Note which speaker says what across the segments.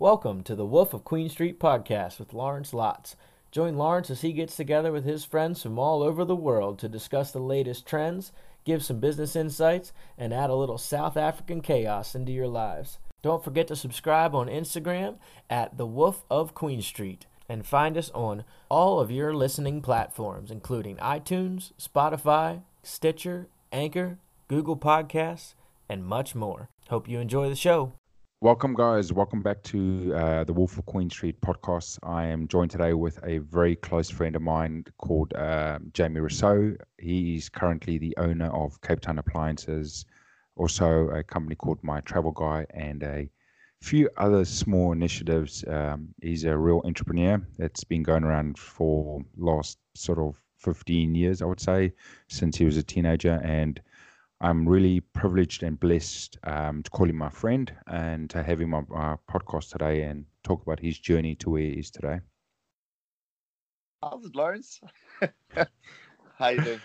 Speaker 1: Welcome to the Wolf of Queen Street podcast with Lawrence Lotz. Join Lawrence as he gets together with his friends from all over the world to discuss the latest trends, give some business insights, and add a little South African chaos into your lives. Don't forget to subscribe on Instagram at the Wolf of Queen Street and find us on all of your listening platforms, including iTunes, Spotify, Stitcher, Anchor, Google Podcasts, and much more. Hope you enjoy the show.
Speaker 2: Welcome, guys. Welcome back to uh, the Wolf of Queen Street podcast. I am joined today with a very close friend of mine called uh, Jamie Rossouw. He's currently the owner of Cape Town Appliances, also a company called My Travel Guy, and a few other small initiatives. Um, he's a real entrepreneur that's been going around for last sort of 15 years, I would say, since he was a teenager. And I'm really privileged and blessed um, to call him my friend and to have him on our podcast today and talk about his journey to where he is today.
Speaker 3: How's it, Lawrence? How you doing?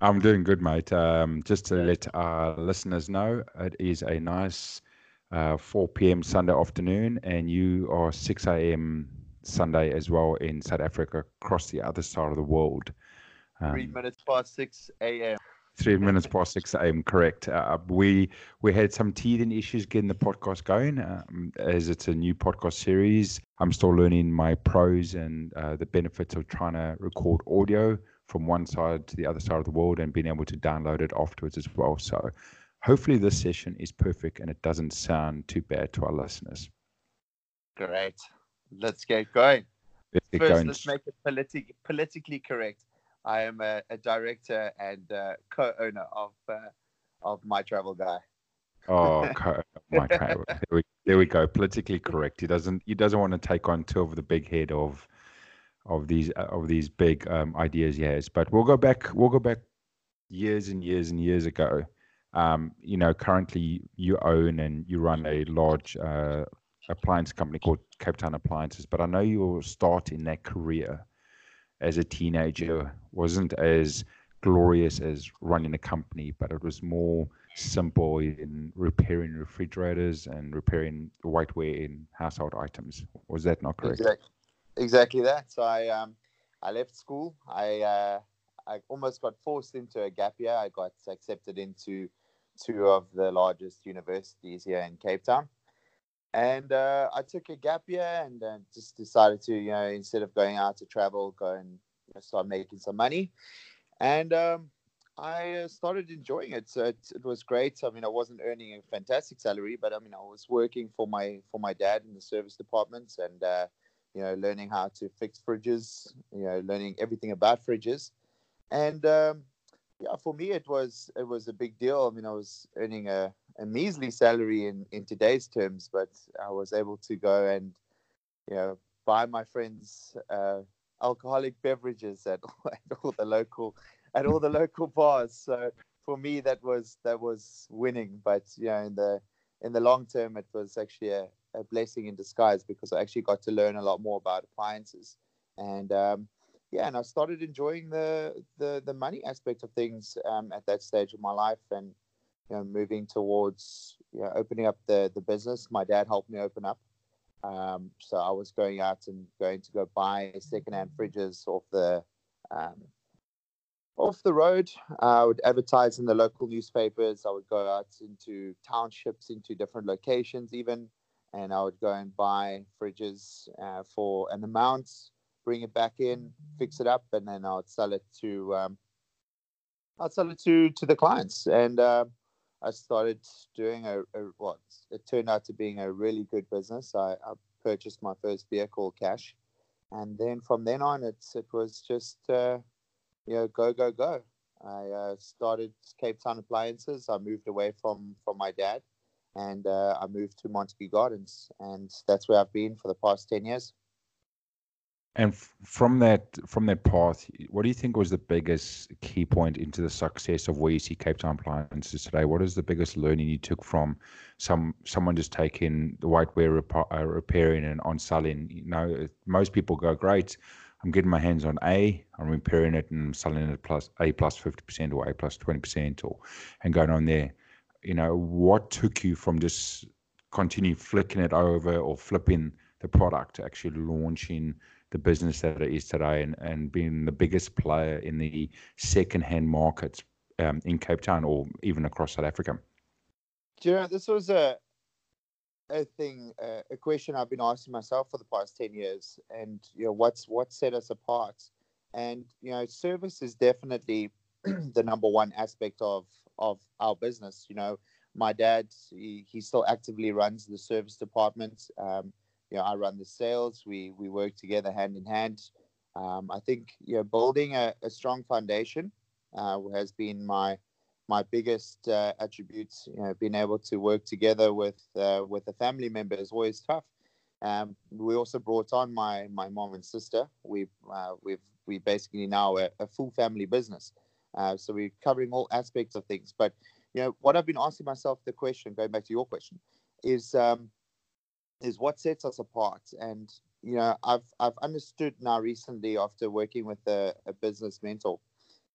Speaker 2: I'm doing good, mate. Um, just to let our listeners know, it is a nice uh, 4 p.m. Sunday afternoon, and you are 6 a.m. Sunday as well in South Africa, across the other side of the world.
Speaker 3: Um, Three minutes past 6 a.m.
Speaker 2: Three minutes past 6 a.m. Correct. Uh, we we had some teething issues getting the podcast going, um, as it's a new podcast series. I'm still learning my pros and uh, the benefits of trying to record audio from one side to the other side of the world and being able to download it afterwards as well. So hopefully this session is perfect and it doesn't sound too bad to our listeners.
Speaker 3: Great. Let's get going.
Speaker 2: Let's get
Speaker 3: First,
Speaker 2: going.
Speaker 3: let's make it politi- politically correct. I am a, a director and uh, co-owner of uh, of My Travel Guy.
Speaker 2: Oh, co- my travel. There we, there we go. Politically correct. He doesn't. He doesn't want to take on two of the big head of of these uh, of these big um, ideas he has. But we'll go back. We'll go back years and years and years ago. Um, you know, currently you own and you run a large uh, appliance company called Cape Town Appliances. But I know your start in that career as a teenager wasn't as glorious as running a company, but it was more simple in repairing refrigerators and repairing whiteware in household items. Was that not correct?
Speaker 3: Exactly, exactly that. So I um I left school. I uh, I almost got forced into a gap year. I got accepted into two of the largest universities here in Cape Town. And uh, I took a gap year and uh, just decided to, you know, instead of going out to travel, go and you know, start making some money. And um, I uh, started enjoying it. So it, it was great. I mean, I wasn't earning a fantastic salary, but I mean, I was working for my for my dad in the service departments and uh, you know, learning how to fix fridges, you know, learning everything about fridges. And um, yeah, for me, it was it was a big deal. I mean, I was earning a, a measly salary in in today's terms, but I was able to go and you know buy my friends uh, alcoholic beverages at, at all the local at all the local bars. So for me, that was that was winning. But you know, in the in the long term, it was actually a, a blessing in disguise because I actually got to learn a lot more about appliances and. Um, yeah, and I started enjoying the the the money aspect of things um, at that stage of my life, and you know, moving towards you know, opening up the the business. My dad helped me open up, um, so I was going out and going to go buy secondhand fridges off the um, off the road. I would advertise in the local newspapers. I would go out into townships, into different locations, even, and I would go and buy fridges uh, for an amount bring it back in, fix it up, and then I'd sell it to um, I'd sell it to to the clients. And uh, I started doing a, a what it turned out to being a really good business. I, I, purchased my first vehicle cash, and then from then on, it's it was just uh, you know go go go. I uh, started Cape Town Appliances. I moved away from from my dad, and uh, I moved to Montague Gardens, and that's where I've been for the past ten years.
Speaker 2: And from that from that path, what do you think was the biggest key point into the success of where you see Cape Town appliances today? What is the biggest learning you took from some someone just taking the whiteware repa- uh, repairing and on selling? You know, most people go, "Great, I'm getting my hands on A, I'm repairing it and selling it plus A plus plus fifty percent or A plus plus twenty percent, or and going on there." You know, what took you from just continue flicking it over or flipping the product to actually launching the business that it is today and, and being the biggest player in the second-hand markets um, in Cape Town or even across South Africa?
Speaker 3: Do you know, this was a a thing, a question I've been asking myself for the past ten years, and you know, what's what set us apart? And you know, service is definitely the number one aspect of of our business. You know, my dad, he, he still actively runs the service department. Um, you know, I run the sales. We we work together hand in hand. Um, I think you know, building a, a strong foundation uh, has been my my biggest uh, attributes. You know, being able to work together with uh, with a family member is always tough. Um, we also brought on my my mom and sister. We've uh, we've we basically now a, a full family business. Uh, so we're covering all aspects of things. But you know what I've been asking myself the question, going back to your question, is um, is what sets us apart. And you know I've I've understood now recently after working with a, a business mentor.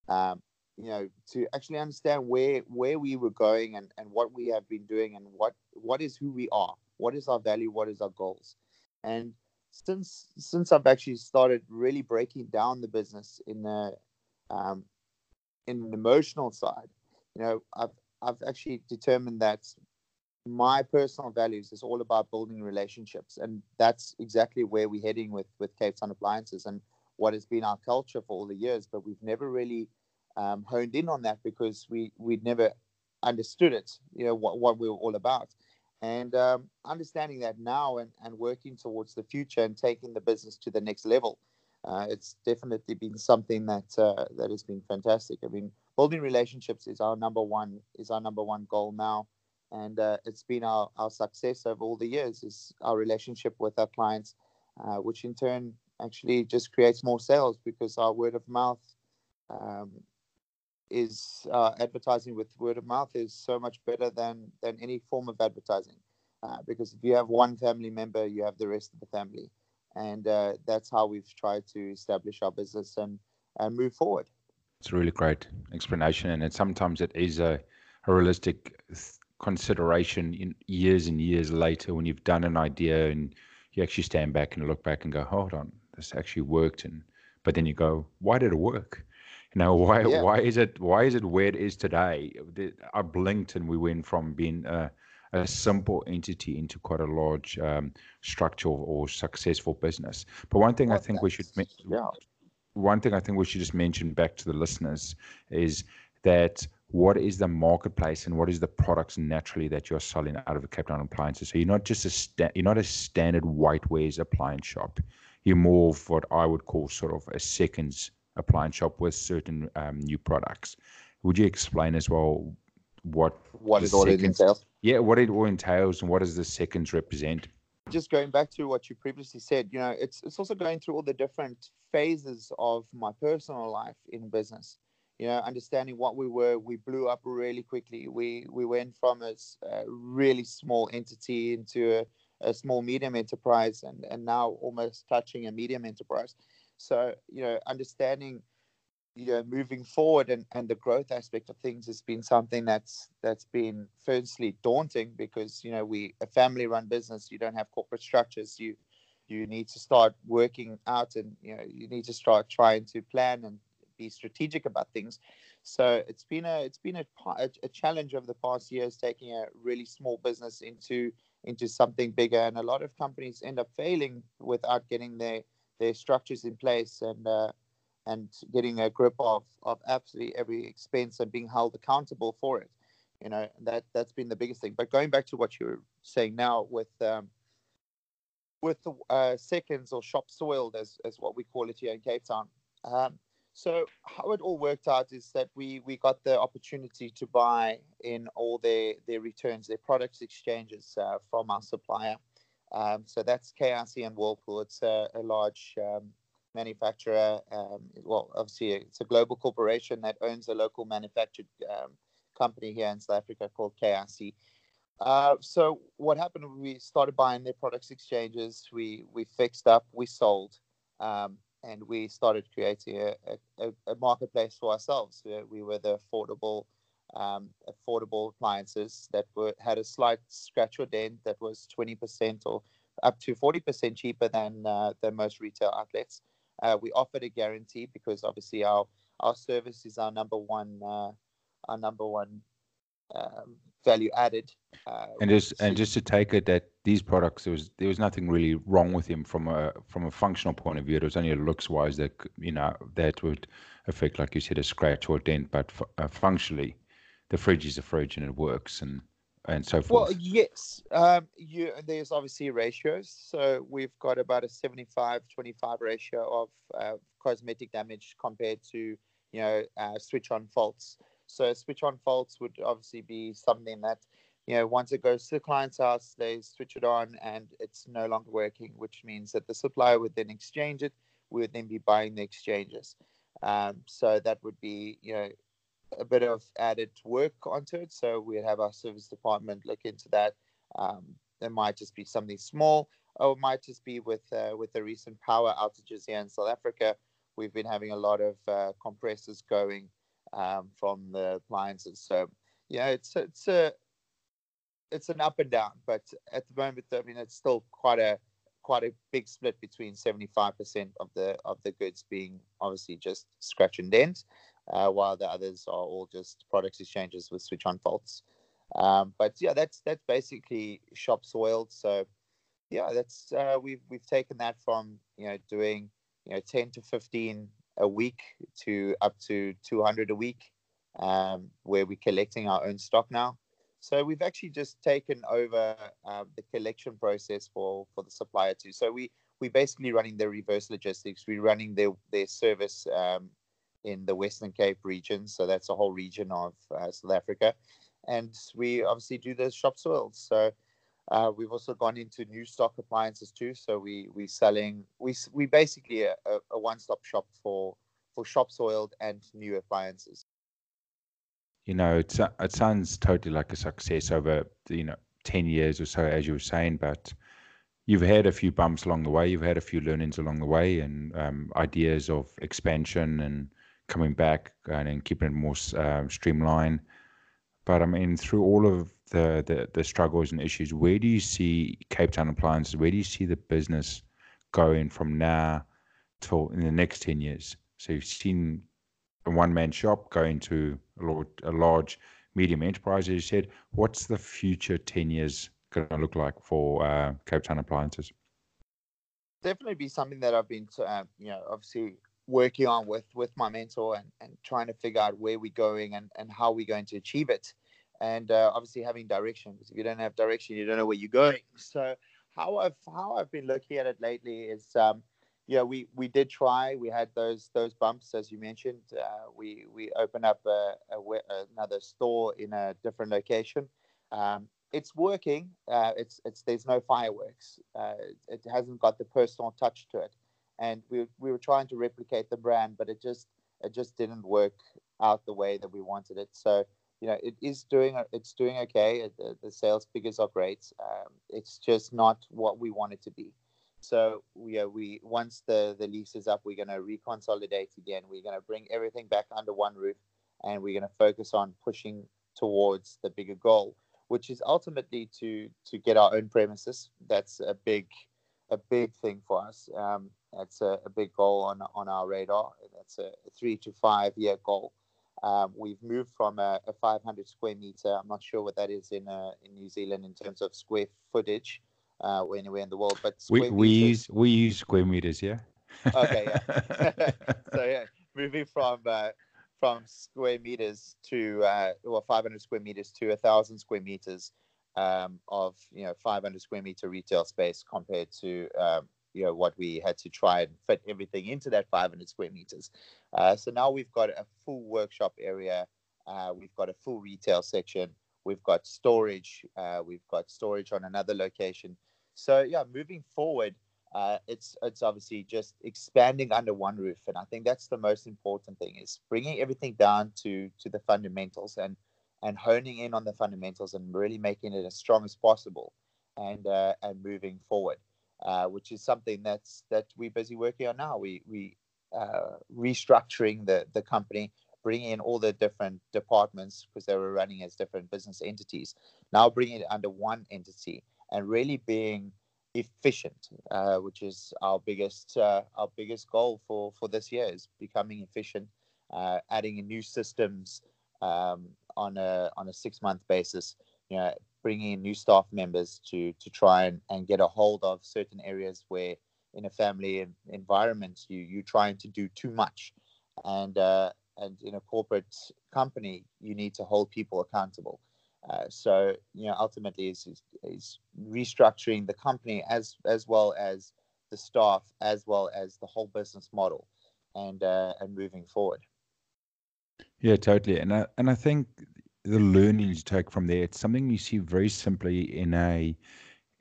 Speaker 3: Um, you know to actually understand where where we were going and and what we have been doing and what what is who we are what is our value what is our goals and since since i've actually started really breaking down the business in the um, in an emotional side you know i've i've actually determined that my personal values is all about building relationships and that's exactly where we're heading with with cape town appliances and what has been our culture for all the years but we've never really um, honed in on that because we we'd never understood it, you know, what, what we were all about. And um, understanding that now and, and working towards the future and taking the business to the next level, uh, it's definitely been something that uh, that has been fantastic. I mean, building relationships is our number one is our number one goal now, and uh, it's been our, our success over all the years is our relationship with our clients, uh, which in turn actually just creates more sales because our word of mouth um, is uh, advertising with word of mouth is so much better than than any form of advertising uh, because if you have one family member you have the rest of the family. And uh, that's how we've tried to establish our business and and move forward.
Speaker 2: It's a really great explanation and sometimes it is a, a realistic consideration in years and years later when you've done an idea and you actually stand back and look back and go hold on this actually worked and but then you go why did it work now, why yeah. why is it why is it where it is today? I blinked and we went from being a, a simple entity into quite a large um, structure or successful business. But one thing well, I think we should yeah. one thing I think we should just mention back to the listeners is that what is the marketplace and what is the products naturally that you're selling out of Cape Town appliances. So you're not just a sta- you're not a standard whitewares appliance shop. You're more of what I would call sort of a seconds appliance shop with certain um, new products. Would you explain as well what
Speaker 3: what it all entails?
Speaker 2: Yeah, what it all entails and what does the seconds represent?
Speaker 3: Just going back to what you previously said, you know, it's it's also going through all the different phases of my personal life in business. You know, understanding what we were, we blew up really quickly. We we went from a, a really small entity into a, a small medium enterprise, and and now almost touching a medium enterprise so, you know, understanding, you know, moving forward and, and the growth aspect of things has been something that's that's been firstly daunting because, you know, we a family run business, you don't have corporate structures, you you need to start working out and you know you need to start trying to plan and be strategic about things so it's been a it's been a, a, challenge over the past years taking a really small business into into something bigger and a lot of companies end up failing without getting their their structures in place and uh, and getting a grip of of absolutely every expense and being held accountable for it. You know that that's been the biggest thing. But going back to what you're saying now with um, with uh, seconds or shop soiled as as what we call it here in Cape Town. Um, so how it all worked out is that we we got the opportunity to buy in all their their returns, their products exchanges uh, from our supplier. Um, so that's KIC and Whirlpool. It's a, a large um, manufacturer. Um, well, obviously, it's a global corporation that owns a local manufactured um, company here in South Africa called KIC. Uh, so what happened? We started buying their products exchanges. We we fixed up. We sold, um, and we started creating a, a, a marketplace for ourselves. We were the affordable um, affordable appliances that were had a slight scratch or dent that was 20% or up to 40% cheaper than uh, the most retail outlets. Uh, we offered a guarantee because obviously our our service is our number one uh, our number one um, value added. Uh,
Speaker 2: and just and just to take it that these products there was there was nothing really wrong with them from a from a functional point of view. It was only a looks wise that you know that would affect, like you said, a scratch or a dent. But uh, functionally, the fridge is a fridge and it works and and so forth.
Speaker 3: Well, yes. Um, you, there's obviously ratios. So we've got about a 75 25 ratio of uh, cosmetic damage compared to, you know, uh, switch on faults. So switch on faults would obviously be something that, you know, once it goes to the client's house, they switch it on and it's no longer working, which means that the supplier would then exchange it. We would then be buying the exchanges. Um, so that would be, you know, a bit of added work onto it. So we'd have our service department look into that. Um, there might just be something small, or it might just be with uh, with the recent power outages here in South Africa. We've been having a lot of uh, compressors going um, from the appliances. So yeah, it's it's a it's an up and down, but at the moment, I mean, it's still quite a quite a big split between 75% of the of the goods being obviously just scratch and dent uh, while the others are all just product exchanges with switch on faults. Um, but yeah, that's that's basically shop soiled. So yeah, that's uh, we've we've taken that from you know doing you know 10 to 15 a week to up to 200 a week, um, where we're collecting our own stock now. So we've actually just taken over uh, the collection process for for the supplier too. So we we basically running the reverse logistics. We're running their their service um, in the Western Cape region. So that's a whole region of uh, South Africa. And we obviously do the shop soils. So uh, we've also gone into new stock appliances too. So we we selling we we basically a, a one stop shop for for shop soiled and new appliances.
Speaker 2: You know, it's it sounds totally like a success over you know ten years or so, as you were saying, but you've had a few bumps along the way. You've had a few learnings along the way, and um, ideas of expansion and coming back and, and keeping it more uh, streamlined. But I mean, through all of the, the, the struggles and issues, where do you see Cape Town Appliances? Where do you see the business going from now till in the next ten years? So you've seen a one man shop going to a large, a large medium enterprise, as you said. What's the future ten years going to look like for uh, Cape Town Appliances?
Speaker 3: Definitely be something that I've been, uh, you know, obviously working on with with my mentor and, and trying to figure out where we're going and, and how we're going to achieve it and uh, obviously having direction because if you don't have direction you don't know where you're going. So how i've how i've been looking at it lately is um yeah we we did try we had those those bumps as you mentioned. Uh, we we opened up a, a, another store in a different location. Um, it's working uh, it's it's there's no fireworks. Uh, it hasn't got the personal touch to it. And we we were trying to replicate the brand, but it just it just didn't work out the way that we wanted it. So you know, it is doing it's doing okay. The, the sales figures are great. Um, it's just not what we want it to be. So we are, we once the the lease is up, we're going to reconsolidate again. We're going to bring everything back under one roof, and we're going to focus on pushing towards the bigger goal, which is ultimately to to get our own premises. That's a big a big thing for us. Um, that's a, a, big goal on on our radar. That's a, a three to five year goal. Um, we've moved from a, a, 500 square meter. I'm not sure what that is in uh, in New Zealand in terms of square footage, uh, or anywhere in the world. But
Speaker 2: we we use we use square meters, yeah.
Speaker 3: okay, yeah. so yeah, moving from uh, from square meters to uh, well 500 square meters to a thousand square meters um, of you know 500 square meter retail space compared to um, you know what we had to try and fit everything into that 500 square meters. Uh, so now we've got a full workshop area. Uh, we've got a full retail section. We've got storage. Uh, we've got storage on another location. So yeah, moving forward, uh, it's it's obviously just expanding under one roof, and I think that's the most important thing is bringing everything down to to the fundamentals and and honing in on the fundamentals and really making it as strong as possible, and uh, and moving forward uh, which is something that's that we're busy working on now. We we uh, restructuring the the company, bringing in all the different departments because they were running as different business entities. Now bringing it under one entity and really being efficient, uh, which is our biggest uh, our biggest goal for for this year is becoming efficient, uh, adding in new systems um, on a on a six month basis. You know, bringing in new staff members to to try and, and get a hold of certain areas where in a family environment you you're trying to do too much, and uh, and in a corporate company you need to hold people accountable. Uh, so you know, ultimately, is, is restructuring the company as as well as the staff, as well as the whole business model, and uh, and moving forward.
Speaker 2: Yeah, totally. And I, and I think the learnings you take from there, it's something you see very simply in a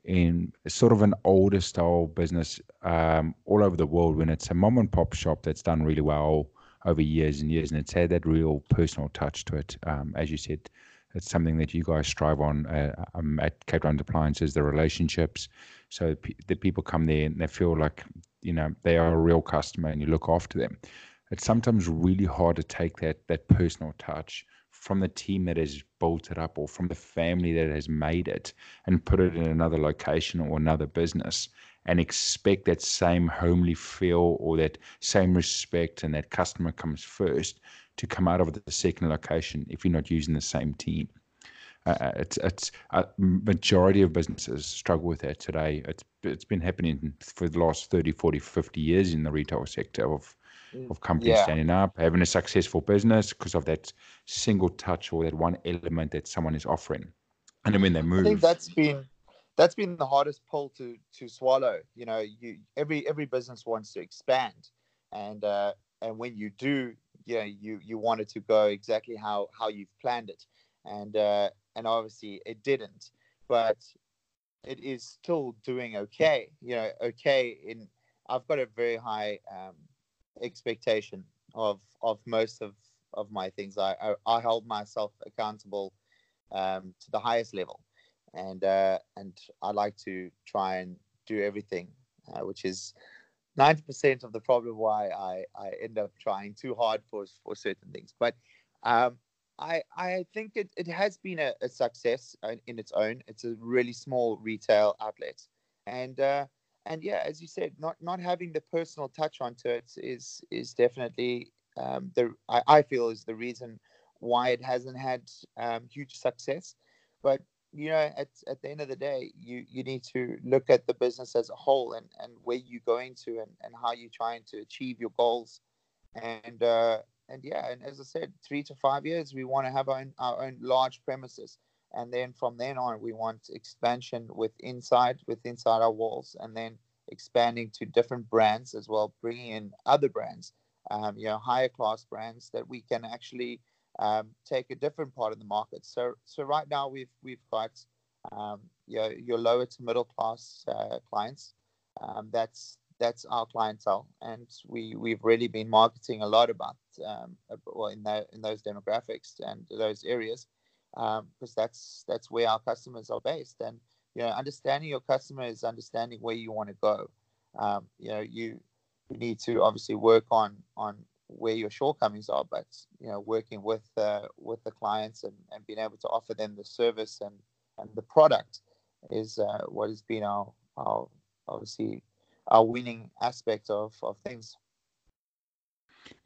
Speaker 2: in sort of an older style business um, all over the world when it's a mom and pop shop that's done really well over years and years, and it's had that real personal touch to it. Um, as you said, it's something that you guys strive on uh, um, at Cape Town Appliances, the relationships. So p- the people come there and they feel like, you know, they are a real customer and you look after them. It's sometimes really hard to take that that personal touch from the team that has built it up or from the family that has made it and put it in another location or another business and expect that same homely feel or that same respect and that customer comes first to come out of the second location if you're not using the same team. Uh, uh it's it's a majority of businesses struggle with that today. It's it's been happening for the last 30, 40, 50 years in the retail sector of of companies yeah. standing up, having a successful business because of that single touch or that one element that someone is offering. And then when they move,
Speaker 3: I think that's been that's been the hardest pull to to swallow. You know, you every every business wants to expand, and uh, and when you do, you know, you you it to go exactly how how you've planned it, and uh, and obviously it didn't, but it is still doing okay. You know, okay. In I've got a very high um, expectation of of most of of my things. I I, I hold myself accountable um, to the highest level, and uh, and I like to try and do everything, uh, which is 90% of the problem why I, I end up trying too hard for, for certain things. But um, I, I think it, it has been a, a, success in its own. It's a really small retail outlet. And, uh, and yeah, as you said, not, not having the personal touch onto it is, is definitely um, the, I, I feel is the reason why it hasn't had um, huge success. But you know at, at the end of the day you you need to look at the business as a whole and and where you're going to and, and how you're trying to achieve your goals and uh and yeah and as i said three to five years we want to have our own, our own large premises and then from then on we want expansion with inside with inside our walls and then expanding to different brands as well bringing in other brands um, you know higher class brands that we can actually um, take a different part of the market. So, so right now we've we've got um, your your lower to middle class uh, clients. Um, that's that's our clientele, and we we've really been marketing a lot about um, well in that in those demographics and those areas because um, that's that's where our customers are based. And you know, understanding your customer is understanding where you want to go. Um, you know, you you need to obviously work on on where your shortcomings are, but you know, working with uh, with the clients and, and being able to offer them the service and, and the product is uh, what has been our, our obviously our winning aspect of, of things.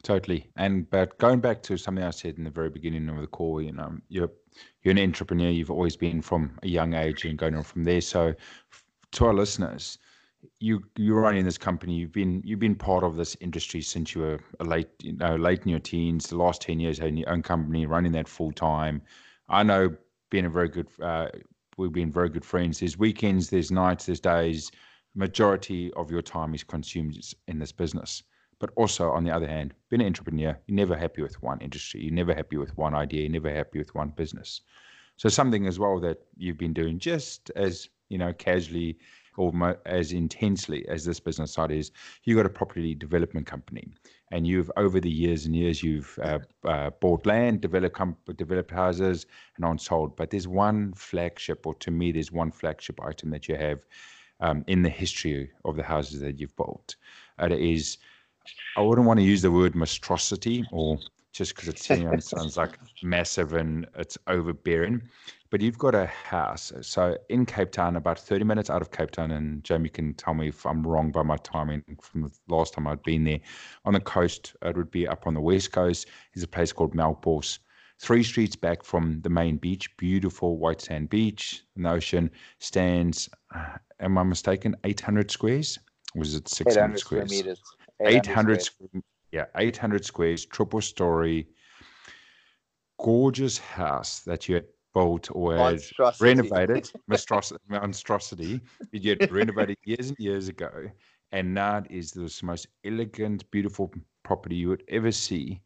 Speaker 2: Totally. And but going back to something I said in the very beginning of the call, you know, you're you're an entrepreneur. You've always been from a young age and going on from there. So, to our listeners, you you're running this company. You've been you've been part of this industry since you were late you know late in your teens. The last ten years having your own company, running that full time. I know being a very good. Uh, we've been very good friends. There's weekends, there's nights, there's days. Majority of your time is consumed in this business. But also, on the other hand, being an entrepreneur, you're never happy with one industry. You're never happy with one idea. You're never happy with one business. So something as well that you've been doing just as you know casually or as intensely as this business side is, you've got a property development company, and you've over the years and years you've uh, uh, bought land, developed comp- developed houses, and on sold. But there's one flagship, or to me, there's one flagship item that you have um, in the history of the houses that you've built. It is, I wouldn't want to use the word monstrosity or just because it sounds like massive and it's overbearing. But you've got a house. So in Cape Town, about 30 minutes out of Cape Town, and Jamie can tell me if I'm wrong by my timing from the last time I'd been there. On the coast, it would be up on the west coast, is a place called Melkbos. Three streets back from the main beach, beautiful white sand beach. The ocean stands, uh, am I mistaken, 800 squares? Was it 600 squares?
Speaker 3: Square meters.
Speaker 2: 800 squares yeah, 800 squares, triple story, gorgeous house that you had built or had renovated, monstrosity, you had renovated years and years ago. And now it is the most elegant, beautiful property you would ever see.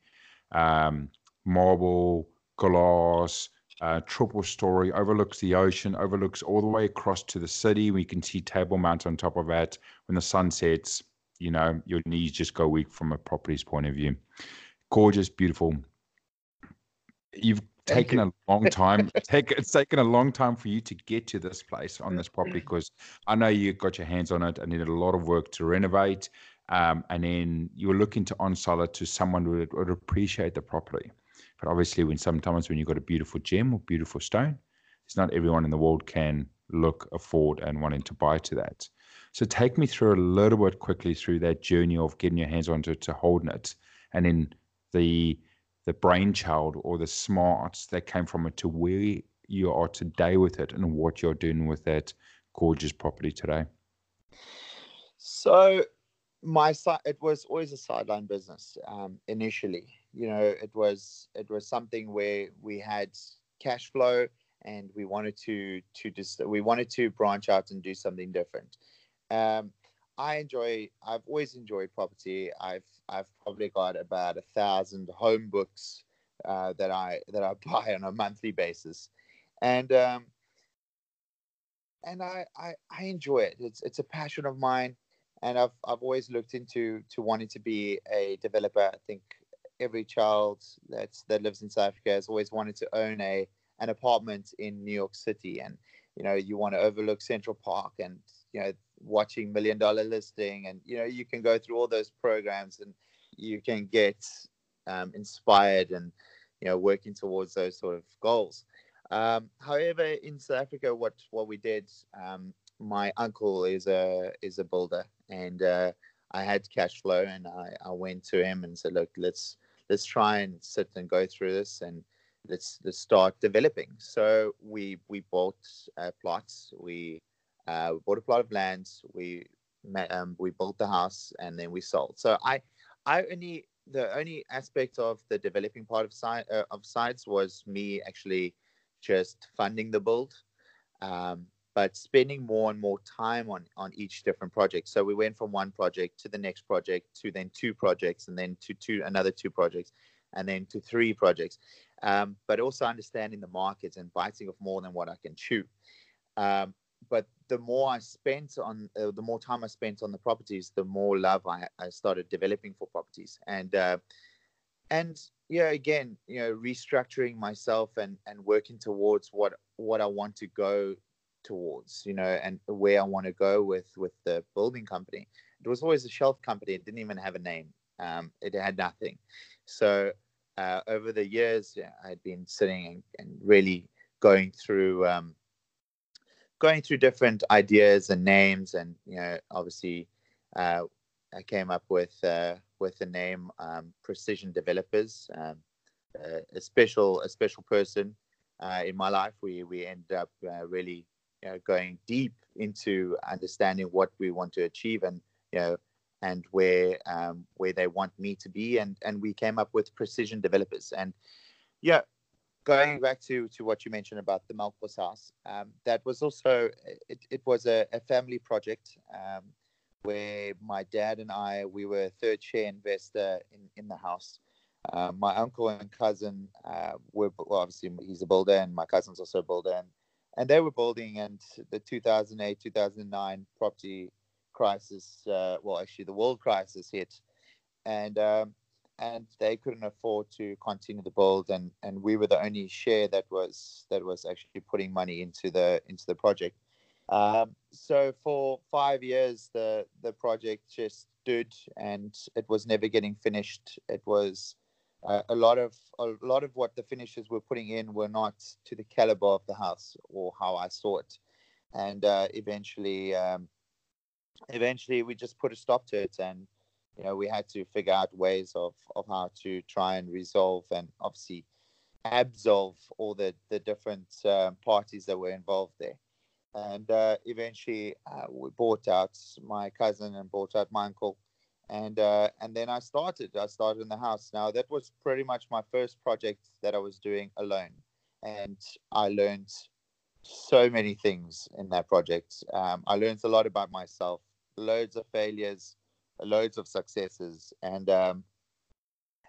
Speaker 2: Um, marble, glass, uh, triple story, overlooks the ocean, overlooks all the way across to the city. We can see Table Mount on top of that. When the sun sets, you know, your knees just go weak from a property's point of view. Gorgeous, beautiful. You've taken a long time. take, it's taken a long time for you to get to this place on this property because I know you got your hands on it and did a lot of work to renovate. Um, and then you were looking to on sell it to someone who would, would appreciate the property. But obviously, when sometimes when you've got a beautiful gem or beautiful stone, it's not everyone in the world can look, afford, and wanting to buy to that. So take me through a little bit quickly through that journey of getting your hands onto to holding it, and then the the brainchild or the smarts that came from it to where you are today with it and what you're doing with that gorgeous property today.
Speaker 3: So my side it was always a sideline business um, initially you know it was it was something where we had cash flow and we wanted to to just we wanted to branch out and do something different um, I enjoy. I've always enjoyed property. I've I've probably got about a thousand home books uh, that I that I buy on a monthly basis, and um, and I, I I enjoy it. It's it's a passion of mine, and I've I've always looked into to wanting to be a developer. I think every child that's that lives in South Africa has always wanted to own a an apartment in New York City, and you know you want to overlook Central Park and you know watching million dollar listing and you know you can go through all those programs and you can get um, inspired and you know working towards those sort of goals. Um, however in south africa what what we did um, my uncle is a is a builder and uh, i had cash flow and I, I went to him and said look let's let's try and sit and go through this and let's let's start developing. So we we bought uh, plots. We uh, we bought a plot of land. We met, um, we built the house, and then we sold. So I, I only the only aspect of the developing part of side uh, of sites was me actually just funding the build, um, but spending more and more time on on each different project. So we went from one project to the next project to then two projects, and then to two another two projects, and then to three projects. Um, but also understanding the markets and biting off more than what I can chew. Um, but the more I spent on, uh, the more time I spent on the properties, the more love I, I started developing for properties. And, uh, and yeah, again, you know, restructuring myself and, and working towards what, what I want to go towards, you know, and where I want to go with, with the building company. It was always a shelf company. It didn't even have a name. Um, it had nothing. So uh, over the years, yeah, I had been sitting and, and really going through um, going through different ideas and names, and you know, obviously, uh, I came up with uh, with the name um, Precision Developers. Um, a special a special person uh, in my life. We we ended up uh, really you know, going deep into understanding what we want to achieve, and you know, and where um, where they want me to be, and and we came up with Precision Developers, and yeah, going back to to what you mentioned about the Melkbos house, um, that was also it, it was a, a family project um, where my dad and I we were third share investor in in the house. Uh, my uncle and cousin uh, were well, obviously he's a builder and my cousin's also a builder and, and they were building and the 2008 2009 property crisis uh, well actually the world crisis hit and um, and they couldn't afford to continue the build and and we were the only share that was that was actually putting money into the into the project. Um, so for five years the the project just stood and it was never getting finished. It was uh, a lot of a lot of what the finishers were putting in were not to the caliber of the house or how I saw it, and uh, eventually, um, eventually we just put a stop to it, and you know we had to figure out ways of of how to try and resolve and obviously absolve all the the different uh, parties that were involved there, and uh, eventually uh, we bought out my cousin and bought out my uncle and uh, and then I started. I started in the house. Now that was pretty much my first project that I was doing alone, and I learned so many things in that project. Um, I learned a lot about myself, loads of failures, loads of successes, and um,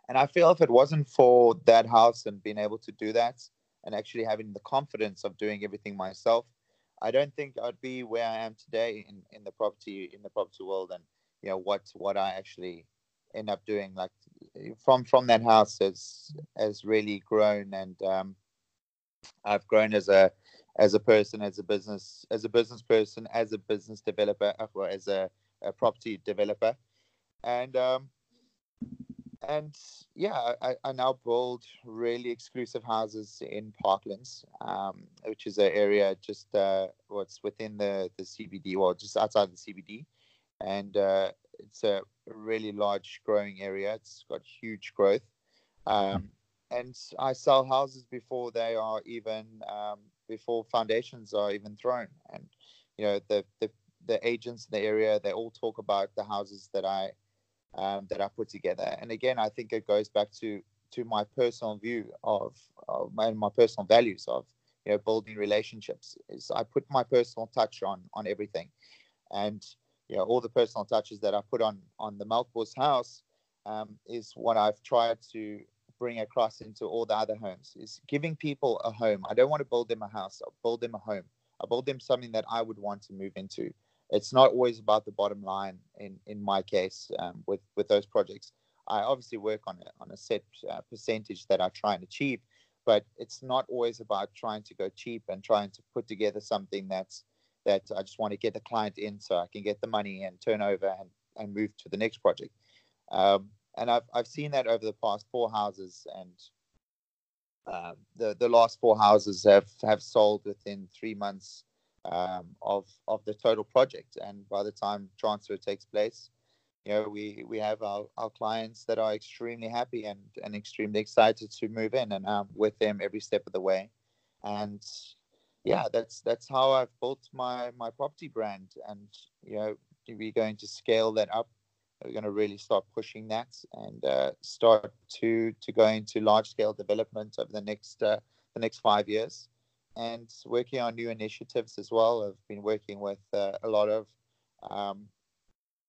Speaker 3: and I feel if it wasn't for that house and being able to do that, and actually having the confidence of doing everything myself, I don't think I'd be where I am today in, in the property in the property world and you know what what I actually end up doing. Like from from that house has has really grown, and um, I've grown as a as a person, as a business, as a business person, as a business developer, uh, or as a, a property developer, and um, and yeah, I, I now build really exclusive houses in Parklands, um, which is an area just uh, what's within the the CBD, or just outside the CBD and uh, it's a really large growing area. It's got huge growth. Um, and I sell houses before they are even um, before foundations are even thrown. And you know the, the the agents in the area they all talk about the houses that I um, that I put together. And again, I think it goes back to to my personal view of, of my, my personal values of you know building relationships. Is I put my personal touch on on everything, and you know, all the personal touches that I put on on the Melkbos house um, is what I've tried to bring across into all the other homes is giving people a home. I don't want to build them a house. I build them a home. I build them something that I would want to move into. It's not always about the bottom line in in my case um, with with those projects. I obviously work on a on a set uh, percentage that I try and achieve, but it's not always about trying to go cheap and trying to put together something that's that I just want to get the client in so I can get the money and turn over and, and move to the next project. Um, and I've, I've seen that over the past four houses and uh, the, the last four houses have, have sold within three months um, of, of the total project. And by the time transfer takes place, you know, we, we have our, our clients that are extremely happy and, and extremely excited to move in and I'm with them every step of the way. And yeah, that's that's how I've built my my property brand, and you know we're going to scale that up. We're going to really start pushing that and uh, start to to go into large scale development over the next uh, the next five years, and working on new initiatives as well. I've been working with uh, a lot of um,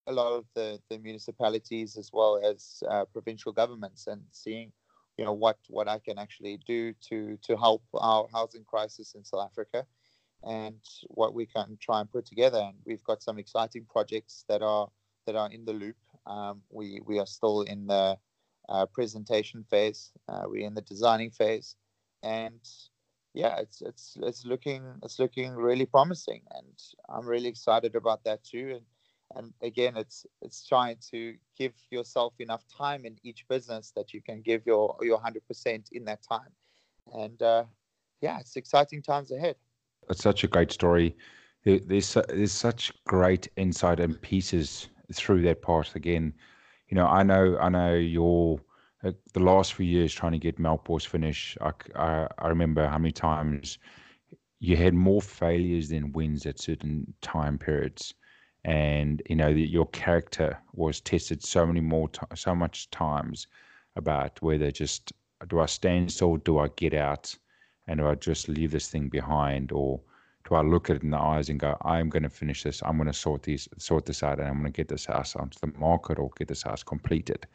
Speaker 3: a lot of the, the municipalities as well as uh, provincial governments and seeing you know what what I can actually do to to help our housing crisis in South Africa, and what we can try and put together. And we've got some exciting projects that are that are in the loop. Um, we we are still in the uh, presentation phase. Uh, we're in the designing phase, and yeah, it's it's it's looking it's looking really promising, and I'm really excited about that too. And and again it's it's trying to give yourself enough time in each business that you can give your your 100% in that time. And uh, yeah it's exciting times ahead.
Speaker 2: It's such a great story. There's there's such great insight and pieces through that part again. You know i know i know your the last few years trying to get Melkbos finish I, I, I remember how many times you had more failures than wins at certain time periods. And you know your character was tested so many more t- so much times about whether just do I stand still, do I get out, and do I just leave this thing behind, or do I look at it in the eyes and go, I'm going to finish this, I'm going to sort sort this out, and I'm going to get this house onto the market or get this house completed.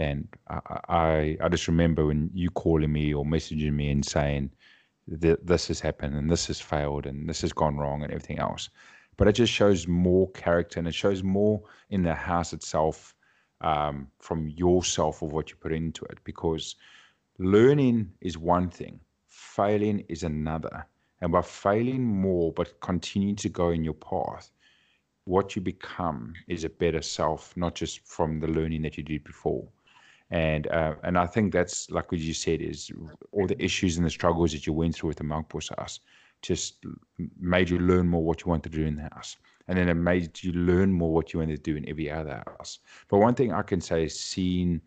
Speaker 2: And I, I, I just remember when you calling me or messaging me and saying that this has happened and this has failed and this has gone wrong and everything else. But it just shows more character and it shows more in the house itself um, from yourself of what you put into it. Because learning is one thing failing is another. And by failing more but continuing to go in your path what you become is a better self not just from the learning that you did before And uh, and I think that's like what you said is all the issues and the struggles that you went through with the Melkbos house just made you learn more what you want to do in the house. And then it made you learn more what you want to do in every other house. But one thing I can say seeing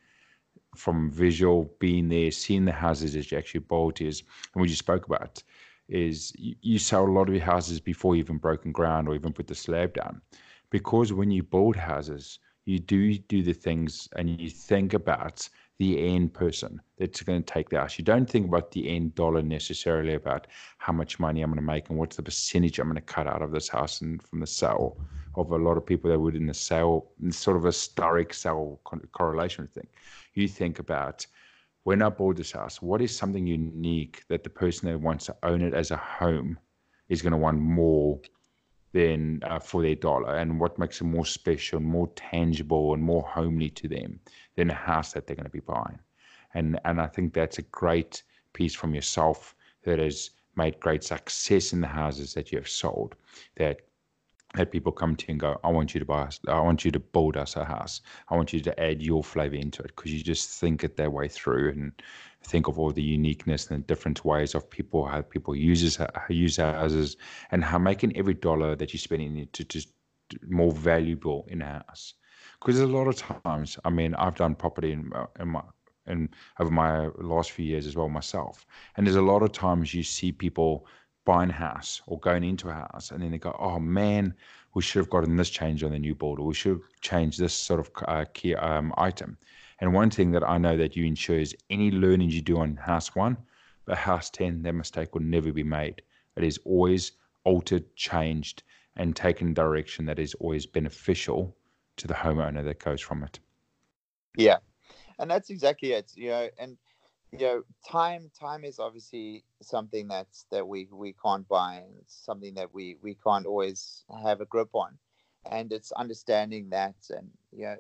Speaker 2: from visual being there, seeing the houses that you actually bought is, and what you spoke about, is you, you sell a lot of your houses before you even broken ground or even put the slab down. Because when you build houses, you do do the things and you think about the end person that's going to take the house. You don't think about the end dollar necessarily about how much money I'm going to make and what's the percentage I'm going to cut out of this house and from the sale of a lot of people that would in the sale, sort of a historic sale correlation thing. You think about when I bought this house, what is something unique that the person that wants to own it as a home is going to want more than uh, for their dollar and what makes it more special, more tangible, and more homely to them than a house that they're going to be buying. And and I think that's a great piece from yourself that has made great success in the houses that you have sold. That that people come to you and go, I want you to buy us, I want you to build us a house. I want you to add your flavor into it because you just think it their way through and think of all the uniqueness and the different ways of people, how people uses use houses and how making every dollar that you spend in it to just more valuable in a house. Because there's a lot of times, I mean, I've done property in, in my and over my last few years as well myself. And there's a lot of times you see people buying a house or going into a house and then they go, oh man, we should have gotten this change on the new board or we should change this sort of uh, key um, item. And one thing that I know that you ensure is any learning you do on house one, but house 10, that mistake will never be made. It is always altered, changed, and taken direction that is always beneficial to the homeowner that goes from it.
Speaker 3: Yeah. And that's exactly it. You know, and you know time time is obviously something that's that we we can't buy and something that we we can't always have a grip on and it's understanding that and you know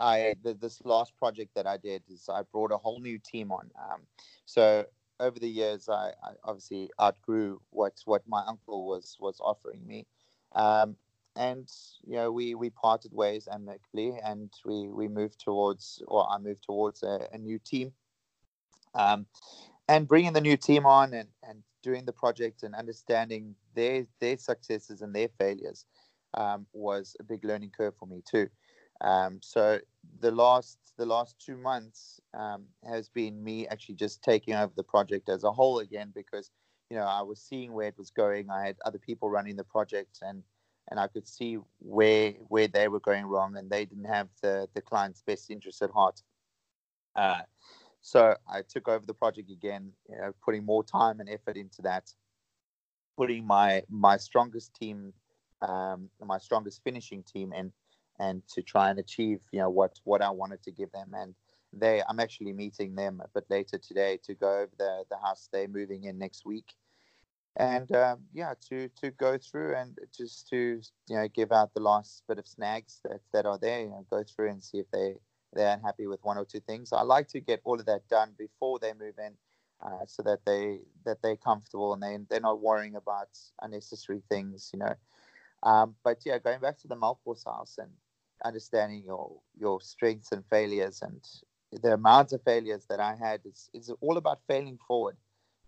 Speaker 3: i the, this last project that i did is i brought a whole new team on um, so over the years I, I, obviously outgrew what what my uncle was was offering me um, and you know we we parted ways amicably and we we moved towards or i moved towards a, a new team um, and bringing the new team on and, and doing the project and understanding their their successes and their failures um, was a big learning curve for me too. Um, so the last the last two months um, has been me actually just taking over the project as a whole again because you know I was seeing where it was going. I had other people running the project and and I could see where where they were going wrong and they didn't have the the client's best interest at heart. Uh, so I took over the project again, you know, putting more time and effort into that, putting my my strongest team, um, my strongest finishing team in, and to try and achieve, you know, what what I wanted to give them. And they, I'm actually meeting them a bit later today to go over the the house they're moving in next week, and um, yeah, to to go through and just to you know give out the last bit of snags that that are there, you know, go through and see if they they're unhappy with one or two things. I like to get all of that done before they move in, uh, so that they that they're comfortable and they they're not worrying about unnecessary things, you know. Um, but yeah, going back to the Melkbos house and understanding your your strengths and failures and the amount of failures that I had is is all about failing forward,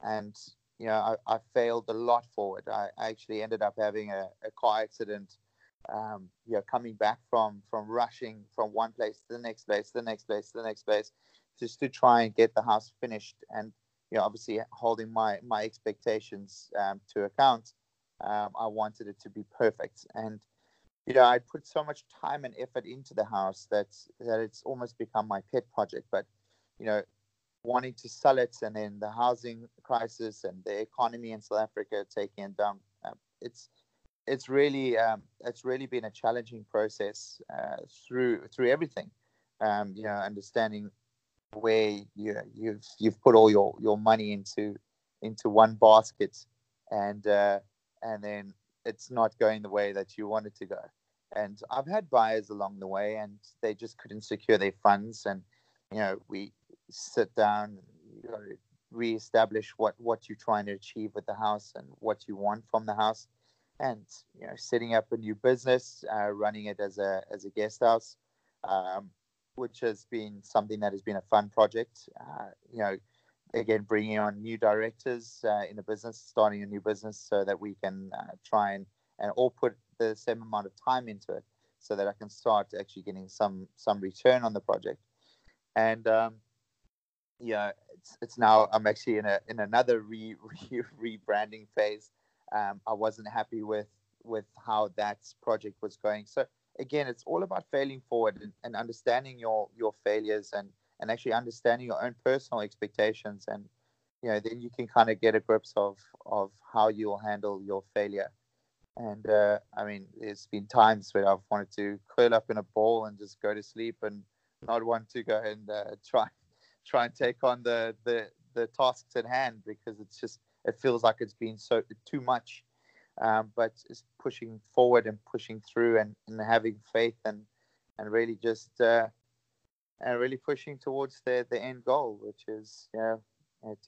Speaker 3: and you know I, I failed a lot forward. I, I actually ended up having a, a car accident um, you know, coming back from from rushing from one place to the next place, the next place, to the next place, just to try and get the house finished, and you know, obviously holding my my expectations um, to account. Um, I wanted it to be perfect, and you know, I put so much time and effort into the house that that it's almost become my pet project. But you know, wanting to sell it, and then the housing crisis and the economy in South Africa taking it down, um, it's it's really um, it's really been a challenging process uh, through through everything. Um, you know, understanding where you you've you've put all your your money into into one basket, and uh, and then it's not going the way that you wanted to go. And I've had buyers along the way, and they just couldn't secure their funds. And you know, we sit down, you know, reestablish what what you're trying to achieve with the house and what you want from the house and you know setting up a new business, uh, running it as a as a guest house, um, which has been something that has been a fun project. Uh, you know, again, bringing on new directors uh, in the business, starting a new business, so that we can uh, try and and all put the same amount of time into it, so that I can start actually getting some some return on the project. And um, yeah, it's it's now I'm actually in a in another re, re rebranding phase. Um, I wasn't happy with with how that project was going. So again, it's all about failing forward and, and understanding your your failures and and actually understanding your own personal expectations and you know then you can kind of get a grips of of how you'll handle your failure and uh, i mean there's been times where i've wanted to curl up in a ball and just go to sleep and not want to go and uh, try try and take on the the the tasks at hand because it's just it feels like it's been so too much um, but it's pushing forward and pushing through and, and having faith and and really just uh, and really pushing towards the the end goal, which is. You know,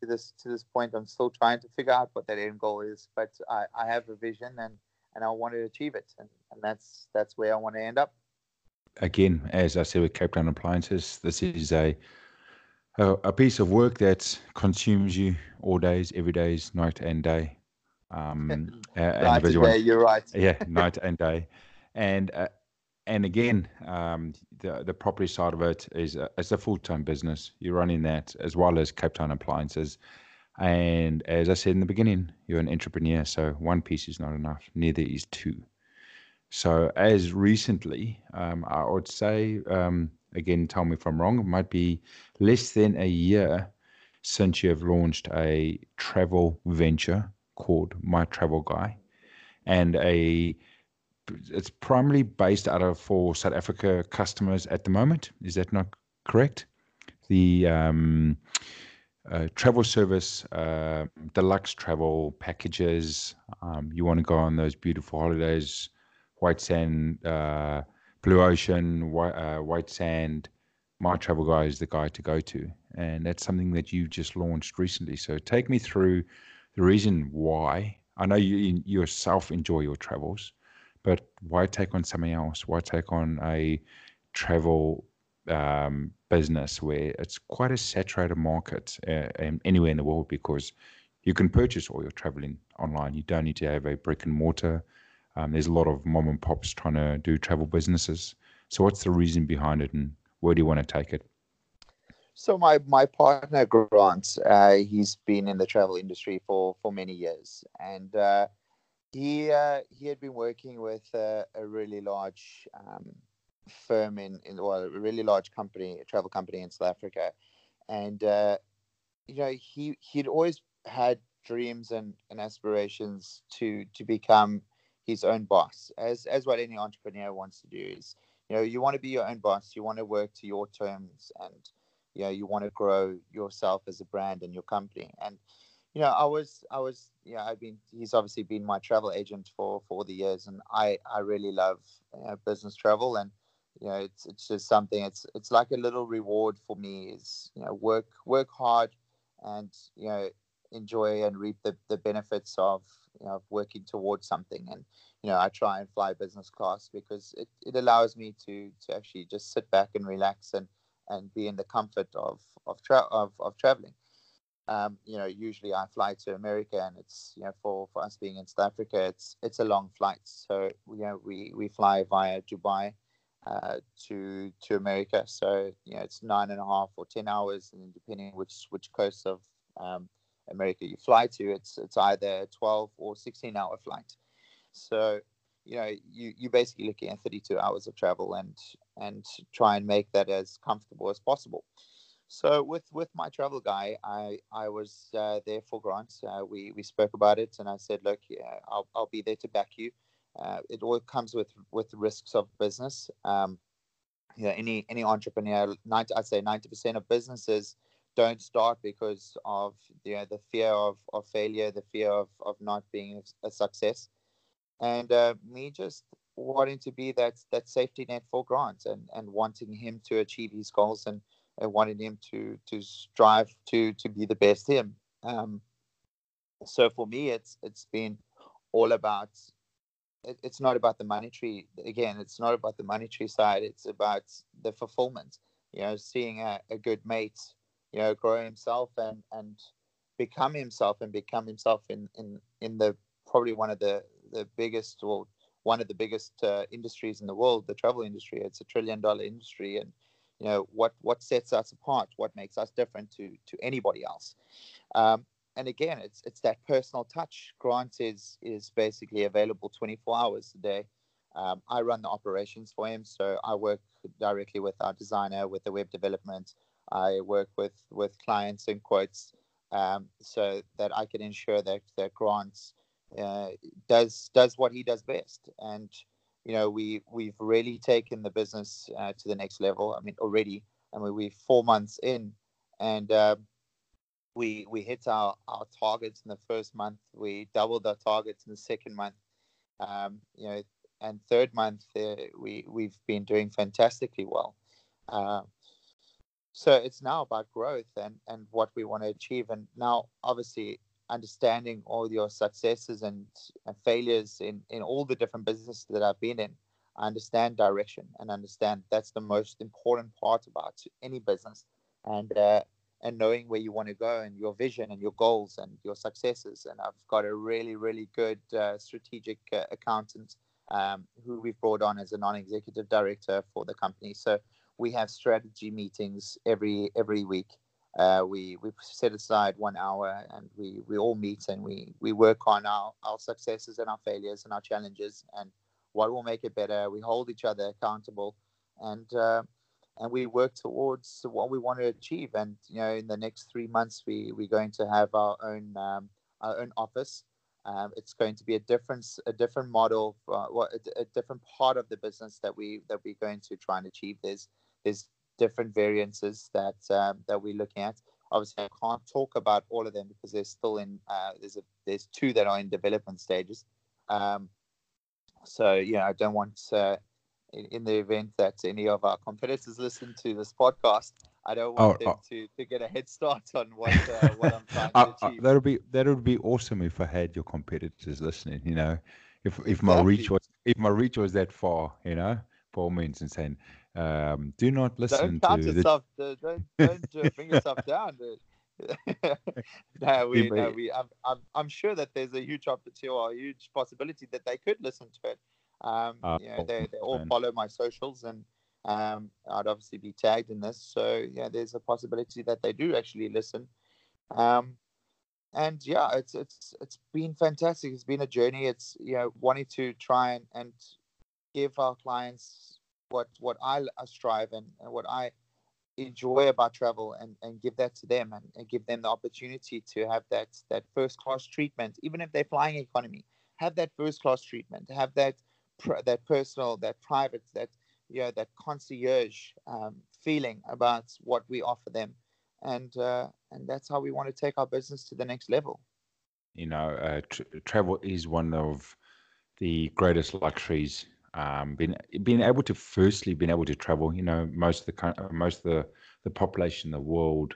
Speaker 3: to this to this point, I'm still trying to figure out what that end goal is, but I, I have a vision and, and I want to achieve it, and, and that's that's where I want to end up.
Speaker 2: Again, as I said with Cape Town Appliances, this is a a, a piece of work that consumes you all days, every days, night and day. Um,
Speaker 3: night and day, you're right.
Speaker 2: yeah, night and day, and uh, and again, um, the the property side of it is a, it's a full time business. You're running that as well as Cape Town Appliances. And as I said in the beginning, you're an entrepreneur, so one piece is not enough. Neither is two. So as recently, um, I would say, um, again, tell me if I'm wrong. It might be less than a year since you have launched a travel venture called My Travel Guy, and a it's primarily based out of for South Africa customers at the moment. Is that not correct? The um, uh, travel service, uh, deluxe travel packages. Um, you want to go on those beautiful holidays, white sand, uh, blue ocean, white, uh, white sand. My travel guy is the guy to go to, and that's something that you've just launched recently. So take me through the reason why. I know you yourself enjoy your travels, but why take on something else? Why take on a travel um, business where it's quite a saturated market uh, anywhere in the world because you can purchase all your traveling online. You don't need to have a brick and mortar. Um, there's a lot of mom and pops trying to do travel businesses. So, what's the reason behind it, and where do you want to take it?
Speaker 3: So my my partner Grant, uh, he's been in the travel industry for for many years, and uh, he uh, he had been working with a, a really large um, firm in, in well, a really large company, a travel company in South Africa, and uh, you know he he'd always had dreams and, and aspirations to to become his own boss, as as what any entrepreneur wants to do is you know you want to be your own boss, you want to work to your terms, and you know you want to grow yourself as a brand and your company and you know, I was, I was, yeah, I've been, he's obviously been my travel agent for, for all the years. And I, I really love you know, business travel. And, you know, it's, it's just something, it's, it's like a little reward for me is, you know, work, work hard and, you know, enjoy and reap the, the benefits of, you know, working towards something. And, you know, I try and fly business class because it, it allows me to, to actually just sit back and relax and, and be in the comfort of, of, tra- of, of traveling um, you know, usually I fly to America, and it's you know for, for us being in South Africa, it's it's a long flight. So you know we we fly via Dubai uh, to to America. So you know it's nine and a half or ten hours, and depending which which coast of um, America you fly to, it's it's either a twelve or sixteen hour flight. So you know you you basically looking at 32 hours of travel and and try and make that as comfortable as possible so with with my travel guy, I I was uh, there for Grant. Uh, we we spoke about it, and I said, look, yeah, I'll I'll be there to back you. Uh, it all comes with with risks of business. Um, you know, any any entrepreneur, 90, I'd say ninety percent of businesses don't start because of you know the fear of, of failure, the fear of, of not being a success, and uh, me just wanting to be that that safety net for Grant and and wanting him to achieve his goals and and wanting him to to strive to to be the best him. Um, so for me, it's it's been all about. It, it's not about the monetary. Again, it's not about the monetary side. It's about the fulfillment. you know, seeing a, a good mate, you know, grow himself and and become himself and become himself in in in the probably one of the the biggest or one of the biggest uh, industries in the world, the travel industry. It's a trillion dollar industry, and you know what what sets us apart, what makes us different to to anybody else. Um, and again, it's it's that personal touch. Grant is is basically available 24 hours a day. Um, I run the operations for him, so I work directly with our designer with the web development. I work with with clients and quotes, um, so that I can ensure that that Grant uh, does does what he does best. And you know, we we've really taken the business uh, to the next level. I mean, already, I mean, we're four months in, and uh, we we hit our our targets in the first month. We doubled our targets in the second month. Um, you know, and third month uh, we we've been doing fantastically well. Uh, so it's now about growth and and what we want to achieve. And now, obviously, understanding all your successes and, and failures in in all the different businesses that I've been in. I understand direction and understand that's the most important part about any business. And uh, and knowing where you want to go and your vision and your goals and your successes. And I've got a really, really good uh, strategic uh, accountant um, who we've brought on as a non-executive director for the company. So we have strategy meetings every every week. Uh, we we set aside one hour and we we all meet and we we work on our our successes and our failures and our challenges and what will make it better. We hold each other accountable and uh, and we work towards what we want to achieve. And you know, in the next three months, we we're going to have our own um, our own office. Um, it's going to be a different a different model, uh, what a, a, different part of the business that we that we're going to try and achieve. There's there's different variances that um, that we're looking at. Obviously, I can't talk about all of them because they're still in. Uh, there's a there's two that are in development stages. Um, so yeah, I don't want uh, in, in the event that any of our competitors listen to this podcast, I don't want oh, them oh. to, to get a head start on what uh, what I'm trying uh, to achieve.
Speaker 2: that would be that would be awesome if I had your competitors listening. You know, if if exactly. my reach was if my reach was that far, you know, for all means and saying, um, do not listen
Speaker 3: don't
Speaker 2: to
Speaker 3: yourself, the... don't don't uh, bring yourself down. no, we, no, we. I'm, I'm, I'm sure that there's a huge opportunity or a huge possibility that they could listen to it. Um, uh, you know, they, they all follow my socials, and um, I'd obviously be tagged in this. So yeah, there's a possibility that they do actually listen. Um, and yeah, it's it's it's been fantastic. It's been a journey. It's you know wanting to try and, and give our clients what what I, I strive and, and what I enjoy about travel and, and give that to them and, and give them the opportunity to have that that first class treatment even if they're flying economy have that first class treatment have that that personal, that private, that you know, that concierge um, feeling about what we offer them, and uh, and that's how we want to take our business to the next level.
Speaker 2: You know, uh, travel is one of the greatest luxuries. Um, being being able to firstly being able to travel. You know, most of the most of the the population in the world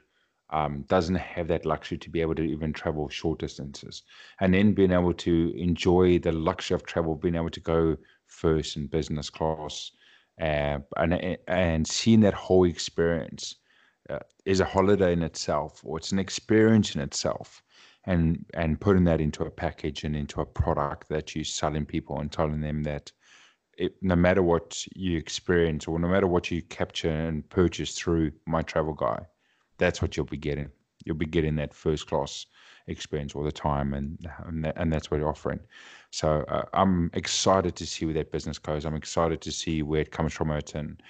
Speaker 2: um, doesn't have that luxury to be able to even travel short distances, and then being able to enjoy the luxury of travel, being able to go first and business class, uh, and and seeing that whole experience uh, is a holiday in itself, or it's an experience in itself, and and putting that into a package and into a product that you're selling people and telling them that. It, no matter what you experience or no matter what you capture and purchase through my travel guy, that's what you'll be getting. You'll be getting that first class experience all the time, and and, that, and that's what you're offering. So uh, I'm excited to see where that business goes. I'm excited to see where it comes from it. And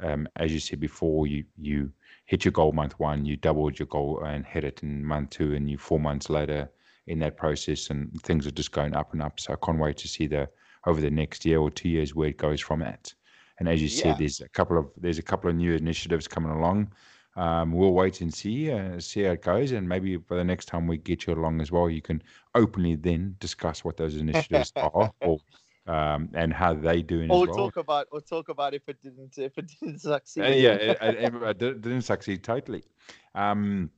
Speaker 2: um, as you said before, you you hit your goal month one, you doubled your goal and hit it in month two, and you four months later in that process, and things are just going up and up. So I can't wait to see the over the next year or two years where it goes from that. And as you yeah. said, there's a couple of there's a couple of new initiatives coming along. Um, we'll wait and see, uh, see how it goes, and maybe by the next time we get you along as well, you can openly then discuss what those initiatives are, or um, and how they doing
Speaker 3: or
Speaker 2: as well.
Speaker 3: talk about or talk about if it didn't if it didn't succeed. Uh,
Speaker 2: yeah, it, it, it, didn't succeed totally. Um,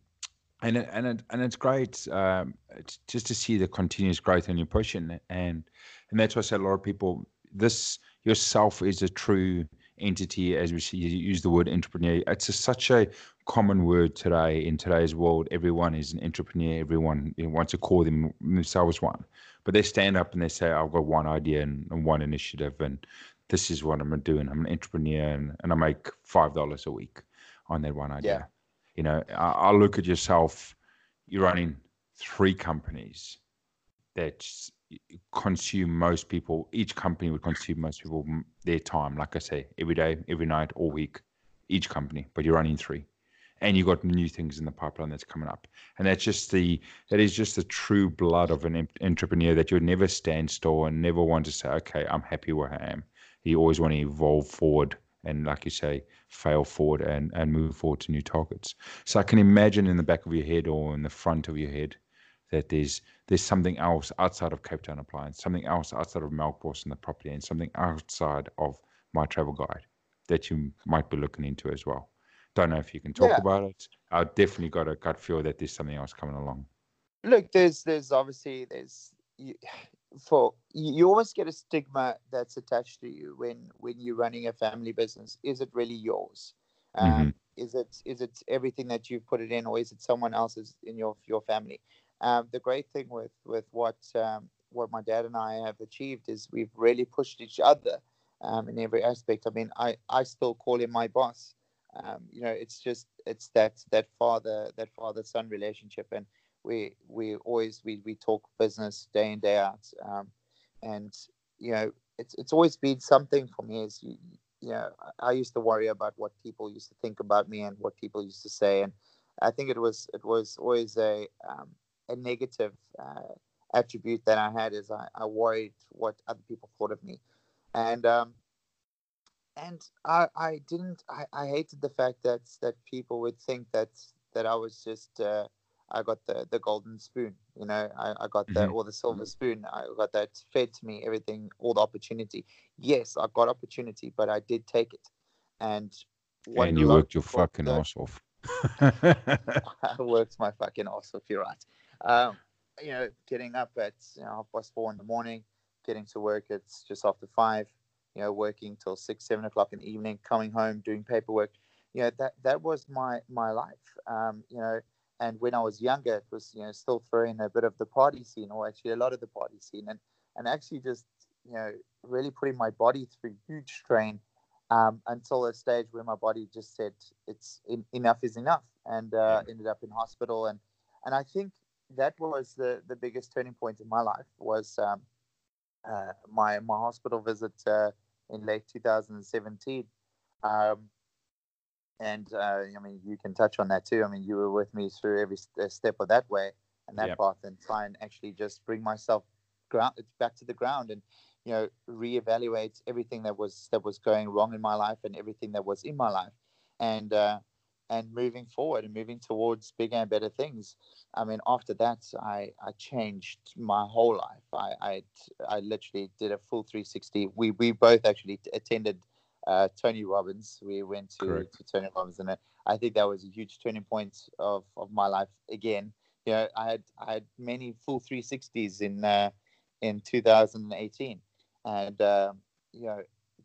Speaker 2: and it, and it, and it's great um, it's just to see the continuous growth and your pushing and and that's why I say a lot of people this yourself is a true entity, as we see, you use the word entrepreneur. It's a, such a common word today in today's world. Everyone is an entrepreneur. Everyone wants to call them, themselves one, but they stand up and they say, "I've got one idea and, and one initiative, and this is what I'm doing. I'm an entrepreneur, and, and I make five dollars a week on that one idea."
Speaker 3: Yeah.
Speaker 2: You know, I, I look at yourself. You're running three companies that consume most people. Each company would consume most people their time. Like I say, every day, every night, all week. Each company, but you're running three, and you've got new things in the pipeline that's coming up. And that's just the that is just the true blood of an entrepreneur that you would never stand still and never want to say, okay, I'm happy where I am. You always want to evolve forward and like you say, fail forward and, and move forward to new targets. So I can imagine in the back of your head or in the front of your head that there's there's something else outside of Cape Town Appliance, something else outside of Melkbos and the property, and something outside of my travel guy that you might be looking into as well. Don't know if you can talk yeah. about it. I definitely got a gut feel that there's something else coming along.
Speaker 3: Look, there's there's obviously there's you, for you always get a stigma that's attached to you when when you're running a family business. Is it really yours? Um, mm-hmm. Is it is it everything that you've put it in, or is it someone else's in your your family? Um, the great thing with with what um, what my dad and I have achieved is we've really pushed each other um, in every aspect. I mean, I I still call him my boss. Um, you know, it's just it's that that father that father son relationship, and we we always we we talk business day in day out, um, and you know, it's it's always been something for me. Is you, you know, I used to worry about what people used to think about me and what people used to say, and I think it was it was always a um, a negative uh, attribute that I had is I, I worried what other people thought of me, and um, and I I didn't I, I hated the fact that that people would think that that I was just uh, I got the the golden spoon you know? I, I got the mm-hmm. or the silver spoon. I got that fed to me everything all the opportunity. Yes I got opportunity but I did take it. And
Speaker 2: and you worked your fucking the, ass off.
Speaker 3: I worked my fucking ass off you're right. Um, you know, getting up at you know, half past four in the morning, getting to work at just after five, you know, working till six, seven o'clock in the evening, coming home, doing paperwork. You know, that that was my my life. Um, you know, and when I was younger, it was you know still throwing a bit of the party scene, or actually a lot of the party scene, and and actually just you know really putting my body through huge strain um, until a stage where my body just said it's in, enough is enough, and uh, ended up in hospital, and and I think that was the the biggest turning point in my life was um, uh, my my hospital visit uh, in late 2017. Um, and uh, I mean, you can touch on that too. I mean, you were with me through every step of that way and that yep. path, and try and actually just bring myself ground back to the ground, and you know, reevaluate everything that was that was going wrong in my life and everything that was in my life, and uh, and moving forward and moving towards bigger and better things. I mean, after that, I, I changed my whole life. I, I, I literally did a full 360. We, we both actually attended uh, Tony Robbins. We went to, to Tony Robbins, and I think that was a huge turning point of, of my life again. You know, I had I had many full 360s in uh, in 2018, and uh, you know,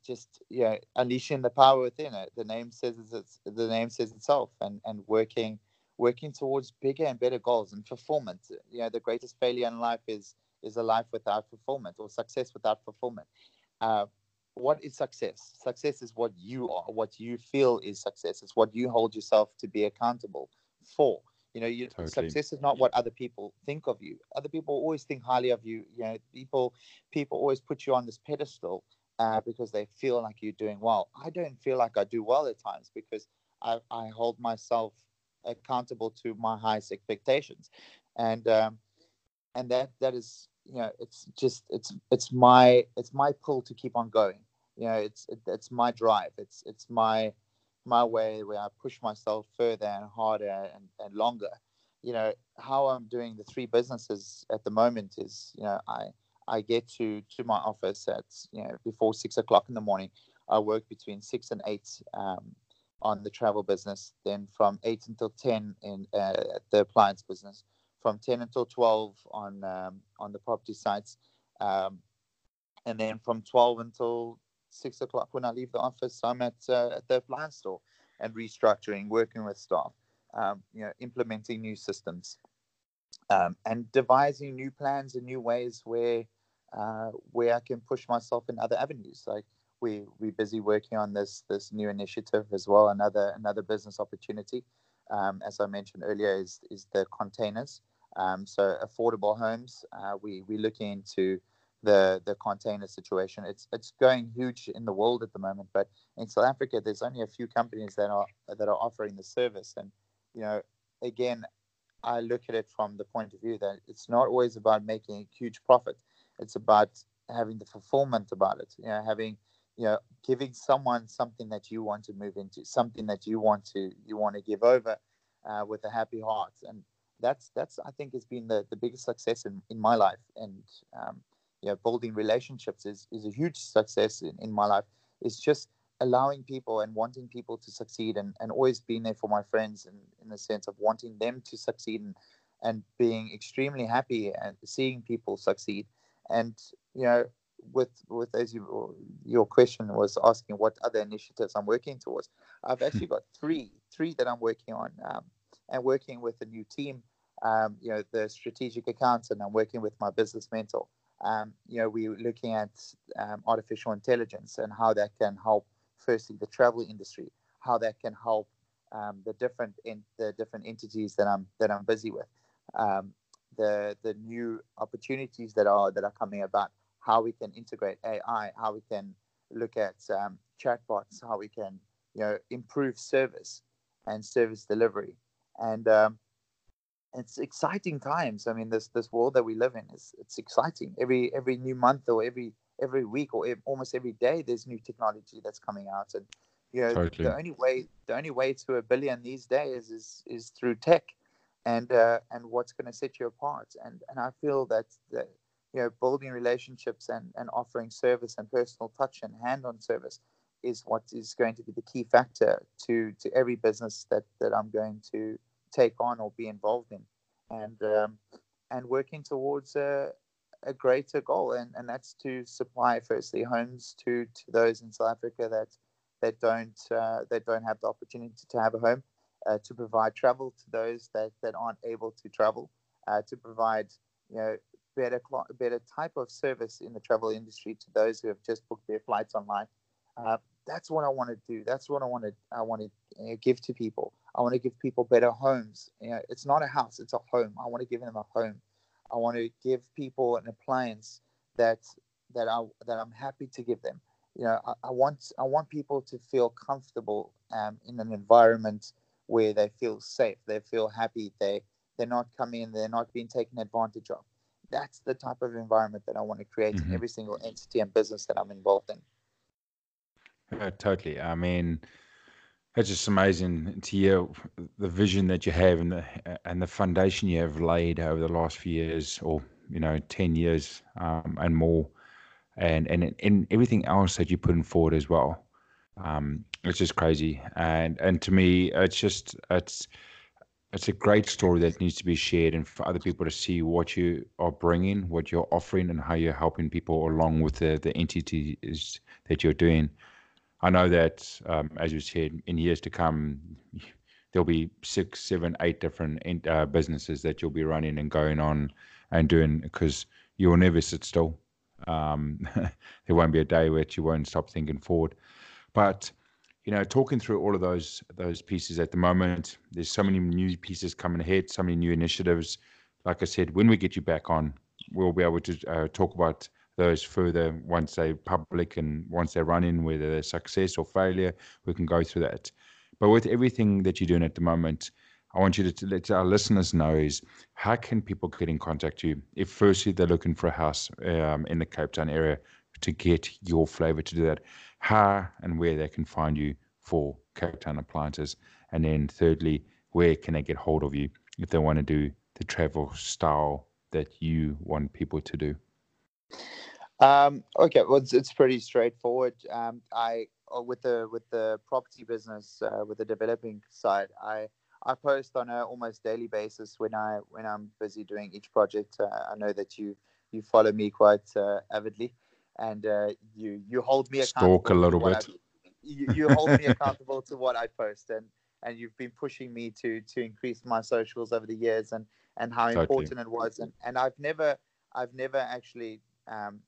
Speaker 3: just yeah unleashing the power within it. The name says it's the name says itself and and working working towards bigger and better goals and fulfillment you know the greatest failure in life is is a life without fulfillment or success without fulfillment uh, what is success? Success is what you are what you feel is success. It's what you hold yourself to be accountable for. You know you, totally. success is not what other people think of you. Other people always think highly of you. You know people people always put you on this pedestal uh, because they feel like you're doing well. I don't feel like I do well at times because I, I hold myself accountable to my highest expectations, and um, and that that is you know it's just it's it's my it's my pull to keep on going. You know, it's it, it's my drive. It's it's my my way where I push myself further and harder and, and longer. You know how I'm doing the three businesses at the moment is you know I I get to to my office at you know before six o'clock in the morning. I work between six and eight um, on the travel business. Then from eight until ten in uh, the appliance business. From ten until twelve on um, on the property sites, um, and then from twelve until six o'clock when I leave the office, I'm at uh, at the appliance store and restructuring, working with staff, um, you know, implementing new systems, um, and devising new plans and new ways where uh, where I can push myself in other avenues. Like we we're busy working on this this new initiative as well. Another another business opportunity, um, as I mentioned earlier, is is the containers. Um, so affordable homes. Uh, we we're looking into the the container situation. It's it's going huge in the world at the moment, but in South Africa, there's only a few companies that are that are offering the service. And you know, again, I look at it from the point of view that it's not always about making a huge profit. It's about having the fulfillment about it. You know, having you know, giving someone something that you want to move into, something that you want to you want to give over uh, with a happy heart, and that's that's I think has been the, the biggest success in, in my life. And um, you know, building relationships is, is a huge success in, in my life. It's just allowing people and wanting people to succeed and, and always being there for my friends and in the sense of wanting them to succeed and, and being extremely happy and seeing people succeed. And, you know, with with as you your question was asking what other initiatives I'm working towards. I've actually got three three that I'm working on um, and working with a new team. Um, you know the strategic accounts and I'm working with my business mentor um, you know, we're looking at um, artificial intelligence and how that can help, firstly, the travel industry, how that can help um, the different in, the different entities that I'm that I'm busy with, um, the the new opportunities that are that are coming about, how we can integrate AI, how we can look at um, chatbots, how we can you know improve service and service delivery, and um, it's exciting times. I mean, this this world that we live in is it's exciting. Every every new month or every every week or every, almost every day, there's new technology that's coming out, and you know totally. the only way the only way to a billion these days is is through tech, and uh, and what's going to set you apart. And and I feel that that you know building relationships and and offering service and personal touch and hand on service is what is going to be the key factor to to every business that that I'm going to take on or be involved in, and um, and working towards a, a greater goal, and, and that's to supply firstly homes to, to those in South Africa that that don't uh, that don't have the opportunity to have a home, uh, to provide travel to those that, that aren't able to travel, uh, to provide you know better better type of service in the travel industry to those who have just booked their flights online. Uh, that's what I want to do. That's what I want to I want to you know, give to people. I want to give people better homes. You know, it's not a house; it's a home. I want to give them a home. I want to give people an appliance that that I that I'm happy to give them. You know, I, I want I want people to feel comfortable um, in an environment where they feel safe, they feel happy, they they're not coming in, they're not being taken advantage of. That's the type of environment that I want to create mm-hmm. in every single entity and business that I'm involved in.
Speaker 2: Yeah, totally. I mean, it's just amazing to hear the vision that you have and the and the foundation you have laid over the last few years, or you know, ten years um, and more, and and and everything else that you put in forward as well. Um, it's just crazy, and and to me, it's just it's it's a great story that needs to be shared and for other people to see what you are bringing, what you're offering, and how you're helping people along with the the entities that you're doing. I know that, um, as you said, in years to come, there'll be six, seven, eight different uh, businesses that you'll be running and going on and doing because you will never sit still. Um, there won't be a day where you won't stop thinking forward. But you know, talking through all of those those pieces at the moment, there's so many new pieces coming ahead, so many new initiatives. Like I said, when we get you back on, we'll be able to uh, talk about those further once they're public and once they're running, whether they're success or failure, we can go through that. But with everything that you're doing at the moment, I want you to, let our listeners know is how can people get in contact with you if firstly they're looking for a house um, in the Cape Town area to get your flavor to do that, how and where they can find you for Cape Town appliances, and then thirdly, where can they get hold of you if they want to do the travel style that you want people to do?
Speaker 3: Um, okay, well, it's, it's pretty straightforward. Um, I uh, with the with the property business uh, with the developing side, I I post on a almost daily basis when I when I'm busy doing each project. Uh, I know that you you follow me quite uh, avidly. And uh, you you hold me
Speaker 2: accountable. Stalk a little bit.
Speaker 3: I, you, you hold me accountable to what I post, and and you've been pushing me to to increase my socials over the years, and and how totally. important it was, and and I've never I've never actually um,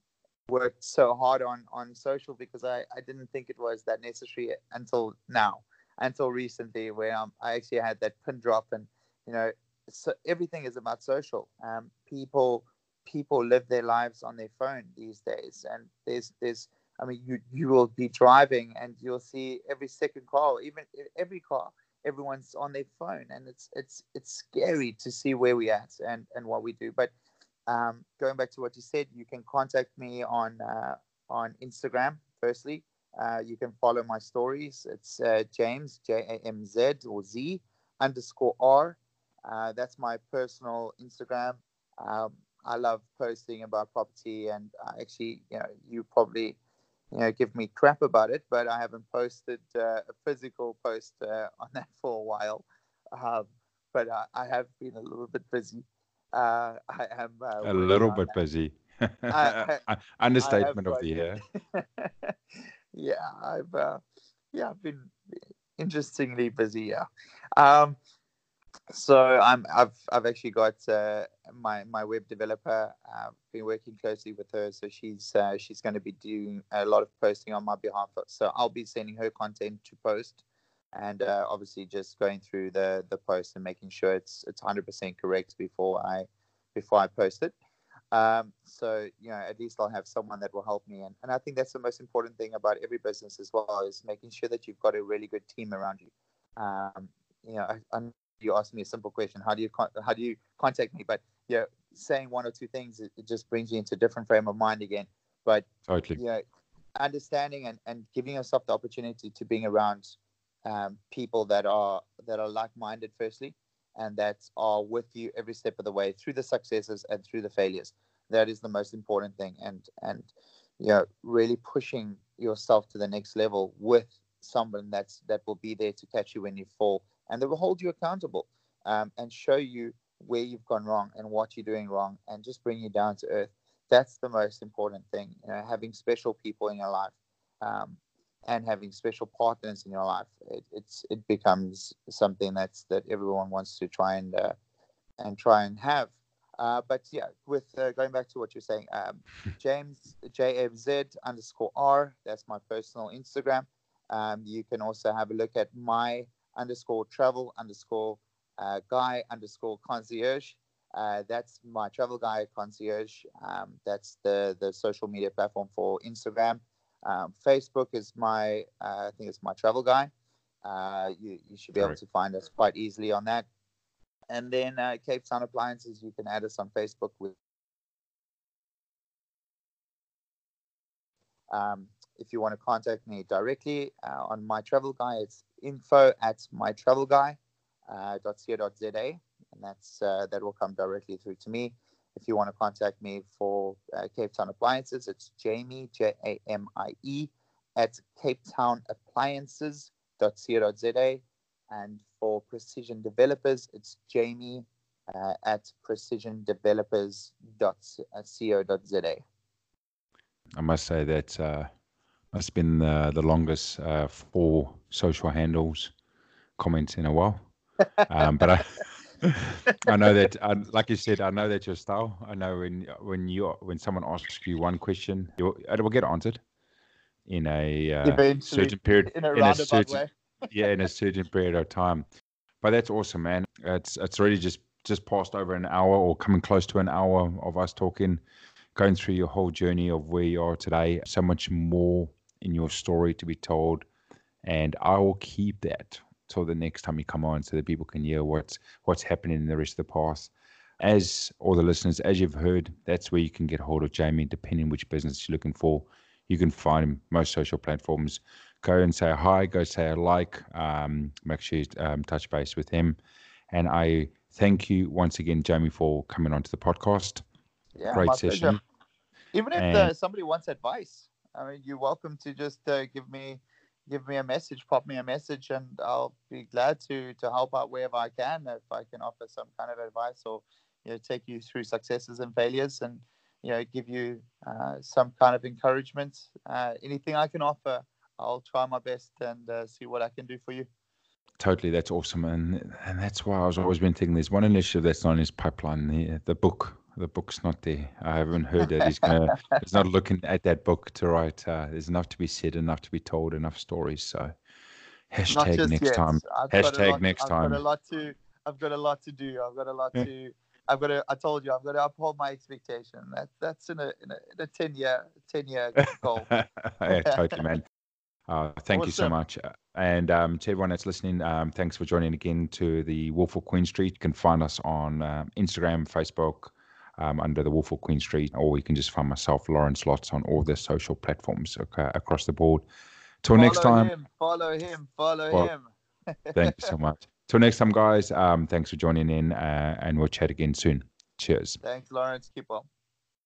Speaker 3: worked so hard on on social because I I didn't think it was that necessary until now, until recently, where um, I actually had that pin drop, and you know, so everything is about social. Um, people people live their lives on their phone these days, and there's there's I mean you you will be driving and you'll see every second car, even every car, everyone's on their phone, and it's it's it's scary to see where we at and and what we do. But um, going back to what you said, you can contact me on uh, on Instagram. Firstly, uh, you can follow my stories. It's uh, James J A M Z or Z underscore R. Uh, that's my personal Instagram. Um, I love posting about property, and I actually, you know, you probably, you know, give me crap about it, but I haven't posted uh, a physical post uh, on that for a while. Um, but I, I, have been a little bit busy. Uh, I am
Speaker 2: uh, a little bit that. busy. I, I, Understatement of the year.
Speaker 3: yeah, I've uh, yeah, I've been interestingly busy. Yeah. Um, so I'm I've I've actually got uh, my my web developer. I've uh, been working closely with her, so she's uh, she's going to be doing a lot of posting on my behalf. So I'll be sending her content to post, and uh, obviously just going through the the post and making sure it's it's hundred percent correct before I before I post it. Um, so you know, at least I'll have someone that will help me, and and I think that's the most important thing about every business as well is making sure that you've got a really good team around you. Um, you know, I, I'm you ask me a simple question how do you con- how do you contact me but yeah saying one or two things it, it, just brings you into a different frame of mind again. But
Speaker 2: totally.
Speaker 3: yeah understanding and, and giving yourself the opportunity to being around um, people that are that are like-minded firstly and that are with you every step of the way through the successes and through the failures. That is the most important thing. And and you know really pushing yourself to the next level with someone that's that will be there to catch you when you fall. And they will hold you accountable um, and show you where you've gone wrong and what you're doing wrong and just bring you down to earth. That's the most important thing you know having special people in your life um, and having special partners in your life. It, it's it becomes something that's that everyone wants to try and uh, and try and have. Uh, but yeah with uh, going back to what you're saying um, james jfz underscore r that's my personal instagram. Um, you can also have a look at my underscore travel underscore uh, guy underscore concierge. Uh, that's my travel guy concierge. Um, that's the the social media platform for Instagram. Um, Facebook is my uh, I think it's my travel guy. Uh, you you should be able to find us quite easily on that. And then uh, Cape Town Appliances, you can add us on Facebook with. Um, if you want to contact me directly uh, on my travel guy, it's info at mytravelguy.co.za, uh, and that's uh, that will come directly through to me. If you want to contact me for uh, Cape Town Appliances, it's Jamie J A M I E at Cape Town Appliances.co.za, and for Precision Developers, it's Jamie uh, at precisiondevelopers.co.za.
Speaker 2: I must say that uh, have been uh, the longest uh, four social handles comments in a while. Um, but I, I know that, uh, like you said, I know that your style. I know when when you when someone asks you one question, it will get answered in a uh, certain period,
Speaker 3: in a, in a certain, way.
Speaker 2: yeah, in a certain period of time. But that's awesome, man. It's it's really just just passed over an hour or coming close to an hour of us talking, going through your whole journey of where you are today. So much more in your story to be told, and I will keep that till the next time you come on, so that people can hear what's what's happening in the rest of the past. As all the listeners, as you've heard, that's where you can get hold of Jamie, depending which business you're looking for. You can find him most social platforms. Go and say hi. Go say a like. Um, make sure you um, touch base with him. And I thank you once again, Jamie, for coming onto the podcast.
Speaker 3: Yeah, Great session. Pleasure. Even if and, somebody wants advice, I mean, you're welcome to just uh, give me give me a message, pop me a message, and I'll be glad to to help out wherever I can. If I can offer some kind of advice or you know take you through successes and failures, and you know, give you uh, some kind of encouragement. Uh, anything I can offer, I'll try my best and uh, see what I can do for you.
Speaker 2: Totally, that's awesome, and and that's why I was always been thinking. There's one initiative that's on his pipeline. The the book, the book's not there. I haven't heard that He's gonna. he's not looking at that book to write. Uh, there's enough to be said, enough to be told, enough stories. So, hashtag next yet. time. I've hashtag
Speaker 3: lot,
Speaker 2: next
Speaker 3: I've
Speaker 2: time.
Speaker 3: I've got a lot to. I've got a lot to do. I've got a lot to. I've got to. I told you, I've got to uphold my expectation. That that's in a in a, in a ten year ten year goal.
Speaker 2: yeah, totally, man. Uh, thank awesome. you so much. And um, to everyone that's listening, um, thanks for joining again to the Wolf of Queen Street. You can find us on uh, Instagram, Facebook, um, under the Wolf of Queen Street, or you can just find myself, Lawrence Lots, on all the social platforms okay, across the board. Till
Speaker 3: follow
Speaker 2: next time.
Speaker 3: Him, follow him. Follow well, him.
Speaker 2: thank you so much. Till next time, guys. Um, thanks for joining in, uh, and we'll chat again soon. Cheers.
Speaker 3: Thanks, Lawrence. Keep well.